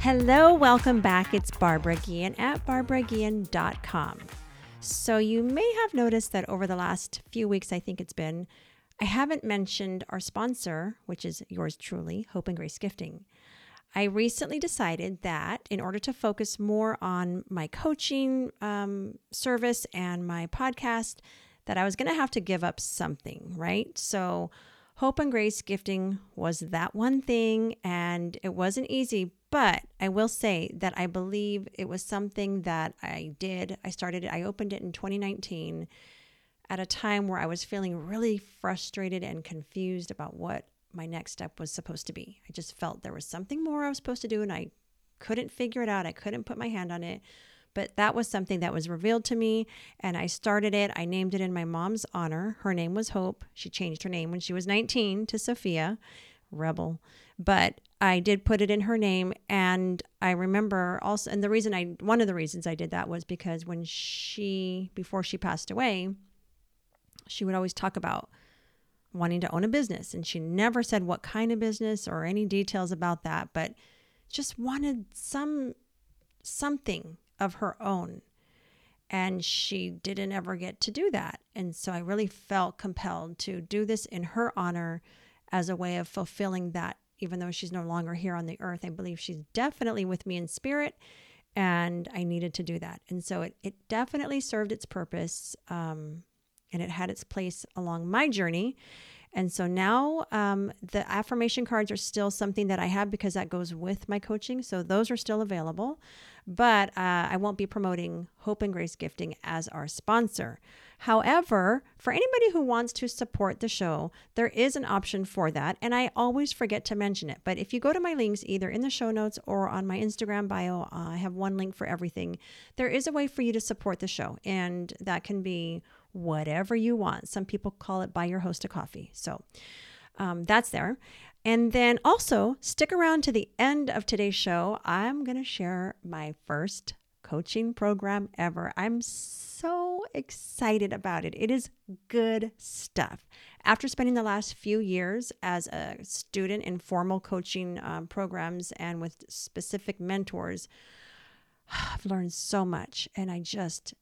Hello, welcome back. It's Barbara Guillen at barbaraguillen.com. So, you may have noticed that over the last few weeks, I think it's been, I haven't mentioned our sponsor, which is yours truly, Hope and Grace Gifting. I recently decided that in order to focus more on my coaching um, service and my podcast, that I was going to have to give up something, right? So, Hope and Grace Gifting was that one thing, and it wasn't easy, but I will say that I believe it was something that I did. I started it, I opened it in 2019 at a time where I was feeling really frustrated and confused about what my next step was supposed to be. I just felt there was something more I was supposed to do and I couldn't figure it out. I couldn't put my hand on it. But that was something that was revealed to me and I started it. I named it in my mom's honor. Her name was Hope. She changed her name when she was 19 to Sophia, rebel. But I did put it in her name. And I remember also, and the reason I, one of the reasons I did that was because when she, before she passed away, she would always talk about wanting to own a business. And she never said what kind of business or any details about that, but just wanted some, something of her own. And she didn't ever get to do that. And so I really felt compelled to do this in her honor as a way of fulfilling that even though she's no longer here on the earth, I believe she's definitely with me in spirit. And I needed to do that. And so it, it definitely served its purpose um, and it had its place along my journey. And so now um, the affirmation cards are still something that I have because that goes with my coaching. So those are still available. But uh, I won't be promoting Hope and Grace Gifting as our sponsor. However, for anybody who wants to support the show, there is an option for that. And I always forget to mention it. But if you go to my links, either in the show notes or on my Instagram bio, uh, I have one link for everything. There is a way for you to support the show. And that can be whatever you want. Some people call it buy your host a coffee. So um, that's there. And then also stick around to the end of today's show. I'm going to share my first coaching program ever. I'm so excited about it. It is good stuff. After spending the last few years as a student in formal coaching um, programs and with specific mentors, I've learned so much and I just,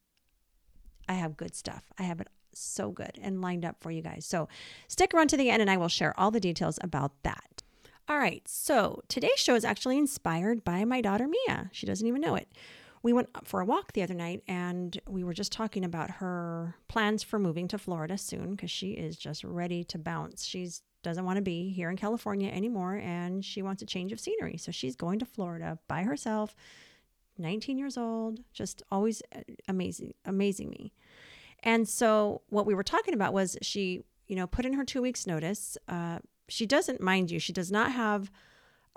I have good stuff. I have it so good and lined up for you guys. So stick around to the end and I will share all the details about that. All right, so today's show is actually inspired by my daughter Mia. She doesn't even know it we went for a walk the other night and we were just talking about her plans for moving to Florida soon because she is just ready to bounce. She's doesn't want to be here in California anymore and she wants a change of scenery. So she's going to Florida by herself, 19 years old, just always uh, amazing, amazing me. And so what we were talking about was she, you know, put in her two weeks notice. Uh, she doesn't, mind you, she does not have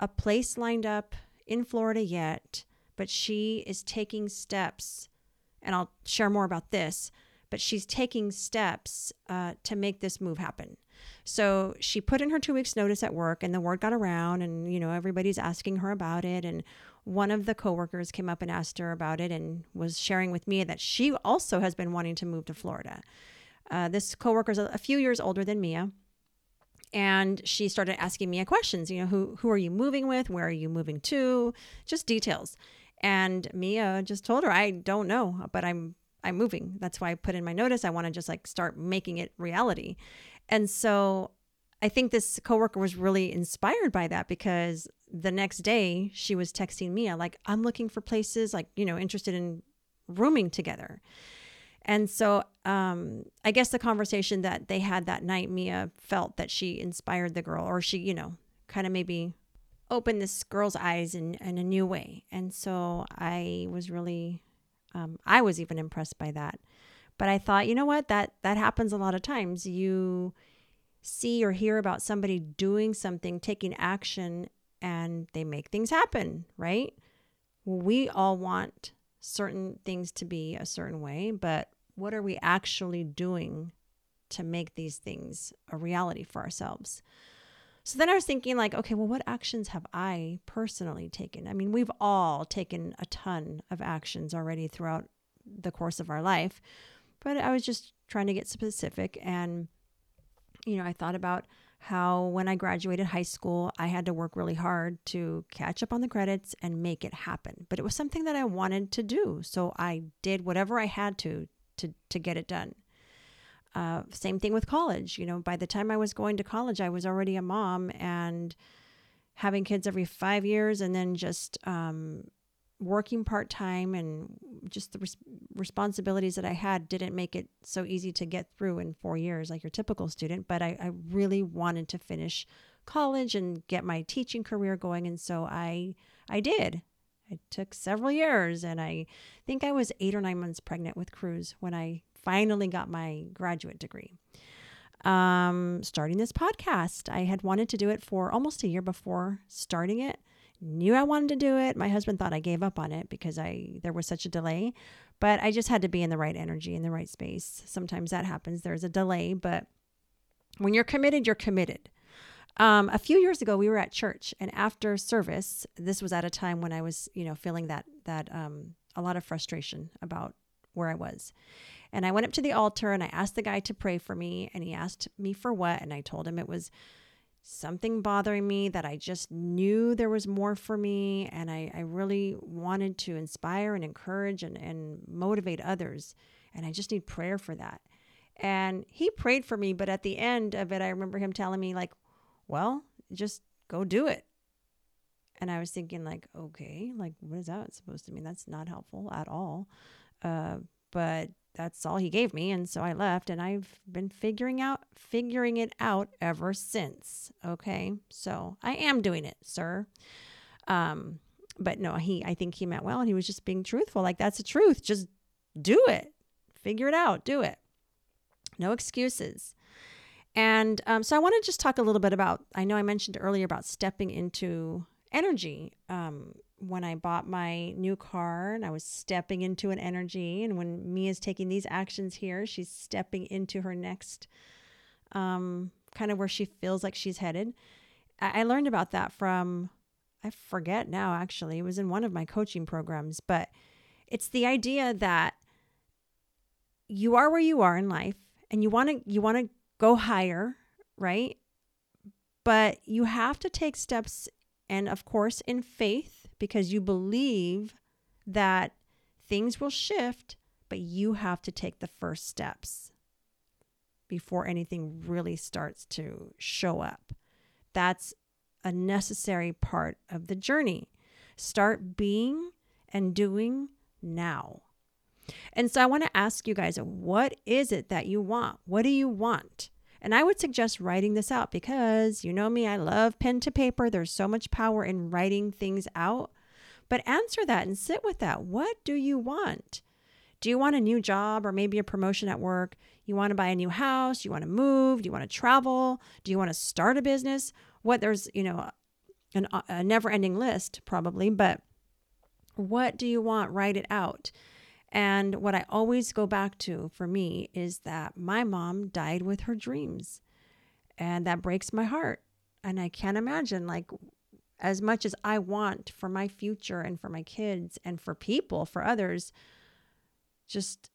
a place lined up in Florida yet but she is taking steps, and I'll share more about this, but she's taking steps uh, to make this move happen. So she put in her two weeks notice at work and the word got around and, you know, everybody's asking her about it. And one of the coworkers came up and asked her about it and was sharing with me that she also has been wanting to move to Florida. Uh, this coworker is a few years older than Mia and she started asking me questions you know who who are you moving with where are you moving to just details and Mia just told her, I don't know, but I'm I'm moving. That's why I put in my notice. I want to just like start making it reality. And so I think this coworker was really inspired by that because the next day she was texting Mia like I'm looking for places like, you know, interested in rooming together. And so um, I guess the conversation that they had that night, Mia felt that she inspired the girl, or she, you know, kind of maybe opened this girl's eyes in, in a new way. And so I was really, um, I was even impressed by that. But I thought, you know what, that that happens a lot of times. You see or hear about somebody doing something, taking action, and they make things happen, right? We all want certain things to be a certain way, but what are we actually doing to make these things a reality for ourselves? So then I was thinking, like, okay, well, what actions have I personally taken? I mean, we've all taken a ton of actions already throughout the course of our life, but I was just trying to get specific. And, you know, I thought about how when I graduated high school, I had to work really hard to catch up on the credits and make it happen. But it was something that I wanted to do. So I did whatever I had to to, to get it done. Uh, same thing with college. You know, by the time I was going to college, I was already a mom and having kids every five years and then just um, working part time and just the res- responsibilities that I had didn't make it so easy to get through in four years like your typical student. But I, I really wanted to finish college and get my teaching career going. And so I, I did. It took several years, and I think I was eight or nine months pregnant with Cruz when I finally got my graduate degree. Um, starting this podcast, I had wanted to do it for almost a year before starting it. Knew I wanted to do it. My husband thought I gave up on it because I there was such a delay, but I just had to be in the right energy in the right space. Sometimes that happens. There's a delay, but when you're committed, you're committed. Um, a few years ago, we were at church, and after service, this was at a time when I was, you know, feeling that that um, a lot of frustration about where I was, and I went up to the altar and I asked the guy to pray for me. And he asked me for what? And I told him it was something bothering me that I just knew there was more for me. And I, I really wanted to inspire and encourage and, and motivate others. And I just need prayer for that. And he prayed for me. But at the end of it, I remember him telling me, like, well, just go do it. And I was thinking, like, okay, like, what is that supposed to mean? That's not helpful at all. Uh, but that's all he gave me and so I left and I've been figuring out figuring it out ever since. Okay? So, I am doing it, sir. Um but no, he I think he meant well and he was just being truthful. Like that's the truth. Just do it. Figure it out. Do it. No excuses. And um, so I want to just talk a little bit about. I know I mentioned earlier about stepping into energy. Um, when I bought my new car and I was stepping into an energy. And when Mia's taking these actions here, she's stepping into her next um, kind of where she feels like she's headed. I, I learned about that from, I forget now actually, it was in one of my coaching programs, but it's the idea that you are where you are in life and you want to you want to go higher, right? But you have to take steps and of course in faith because you believe that things will shift, but you have to take the first steps before anything really starts to show up. That's a necessary part of the journey. Start being and doing now. And so I want to ask you guys what is it that you want? What do you want? And I would suggest writing this out because you know me, I love pen to paper. There's so much power in writing things out. But answer that and sit with that. What do you want? Do you want a new job or maybe a promotion at work? You want to buy a new house? You want to move? Do you want to travel? Do you want to start a business? What there's, you know, an, a never ending list probably, but what do you want? Write it out. And what I always go back to for me is that my mom died with her dreams. And that breaks my heart. And I can't imagine, like, as much as I want for my future and for my kids and for people, for others, just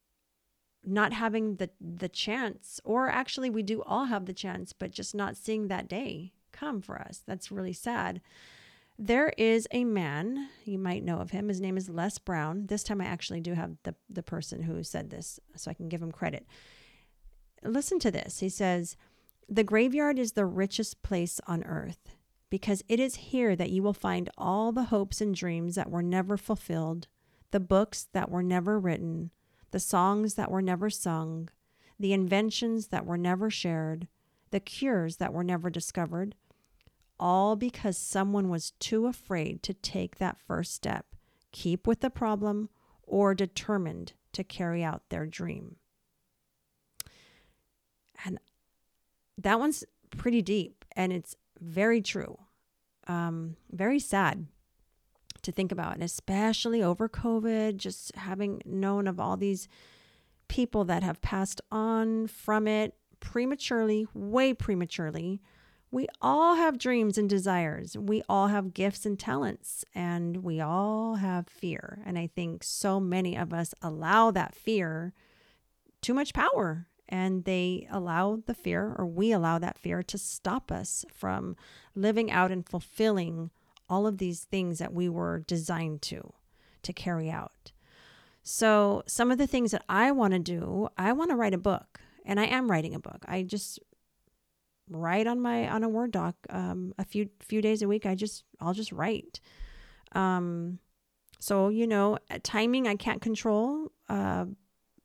not having the the chance or actually we do all have the chance but just not seeing that day come for us that's really sad there is a man, you might know of him. His name is Les Brown. This time I actually do have the, the person who said this, so I can give him credit. Listen to this. He says, The graveyard is the richest place on earth because it is here that you will find all the hopes and dreams that were never fulfilled, the books that were never written, the songs that were never sung, the inventions that were never shared, the cures that were never discovered all because someone was too afraid to take that first step, keep with the problem, or determined to carry out their dream. And that one's pretty deep and it's very true. Um, very sad to think about, and especially over COVID, just having known of all these people that have passed on from it prematurely, way prematurely. We all have dreams and desires. We all have gifts and talents, and we all have fear. And I think so many of us allow that fear too much power and they allow the fear, or we allow that fear to stop us from living out and fulfilling all of these things that we were designed to to carry out. So, some of the things that I want to do, I want to write a book, and I am writing a book. I just write on my on a Word doc um, a few few days a week. I just I'll just write. Um, so you know, timing I can't control. Uh,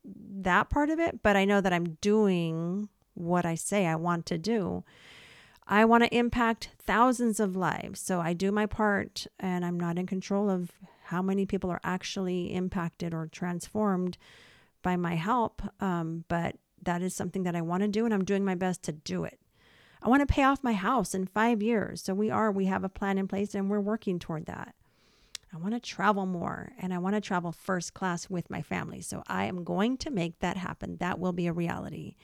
that part of it, but I know that I'm doing what I say I want to do. I want to impact thousands of lives. So I do my part and I'm not in control of how many people are actually impacted or transformed by my help. Um, but that is something that I want to do and I'm doing my best to do it. I want to pay off my house in five years. So we are, we have a plan in place and we're working toward that. I want to travel more and I want to travel first class with my family. So I am going to make that happen. That will be a reality.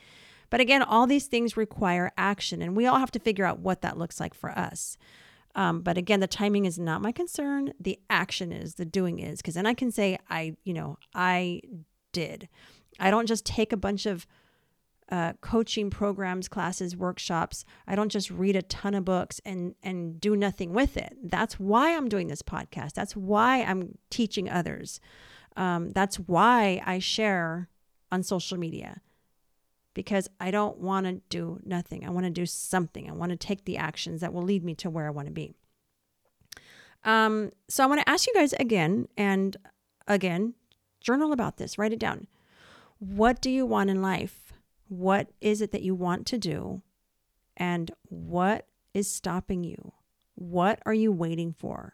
But again, all these things require action and we all have to figure out what that looks like for us. Um, but again, the timing is not my concern. The action is, the doing is, because then I can say, I, you know, I did. I don't just take a bunch of uh, coaching programs, classes, workshops. I don't just read a ton of books and and do nothing with it. That's why I'm doing this podcast. That's why I'm teaching others. Um, that's why I share on social media because I don't want to do nothing. I want to do something. I want to take the actions that will lead me to where I want to be. Um, so I want to ask you guys again and again, journal about this, write it down. What do you want in life? What is it that you want to do? And what is stopping you? What are you waiting for?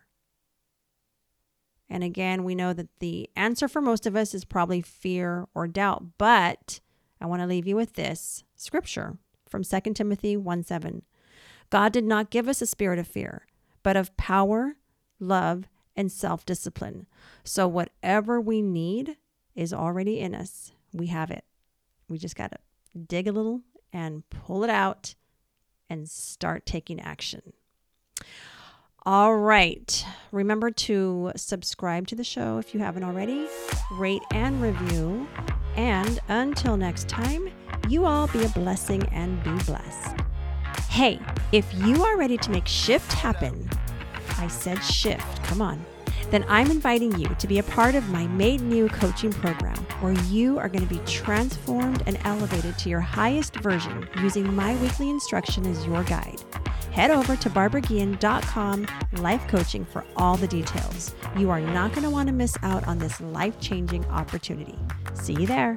And again, we know that the answer for most of us is probably fear or doubt, but I want to leave you with this scripture from 2 Timothy 1 7. God did not give us a spirit of fear, but of power, love, and self discipline. So, whatever we need is already in us. We have it. We just got to dig a little and pull it out and start taking action. All right. Remember to subscribe to the show if you haven't already, rate and review. And until next time, you all be a blessing and be blessed. Hey, if you are ready to make shift happen, I said shift, come on then I'm inviting you to be a part of my Made New coaching program where you are going to be transformed and elevated to your highest version using my weekly instruction as your guide. Head over to barbaraguillen.com life coaching for all the details. You are not going to want to miss out on this life changing opportunity. See you there.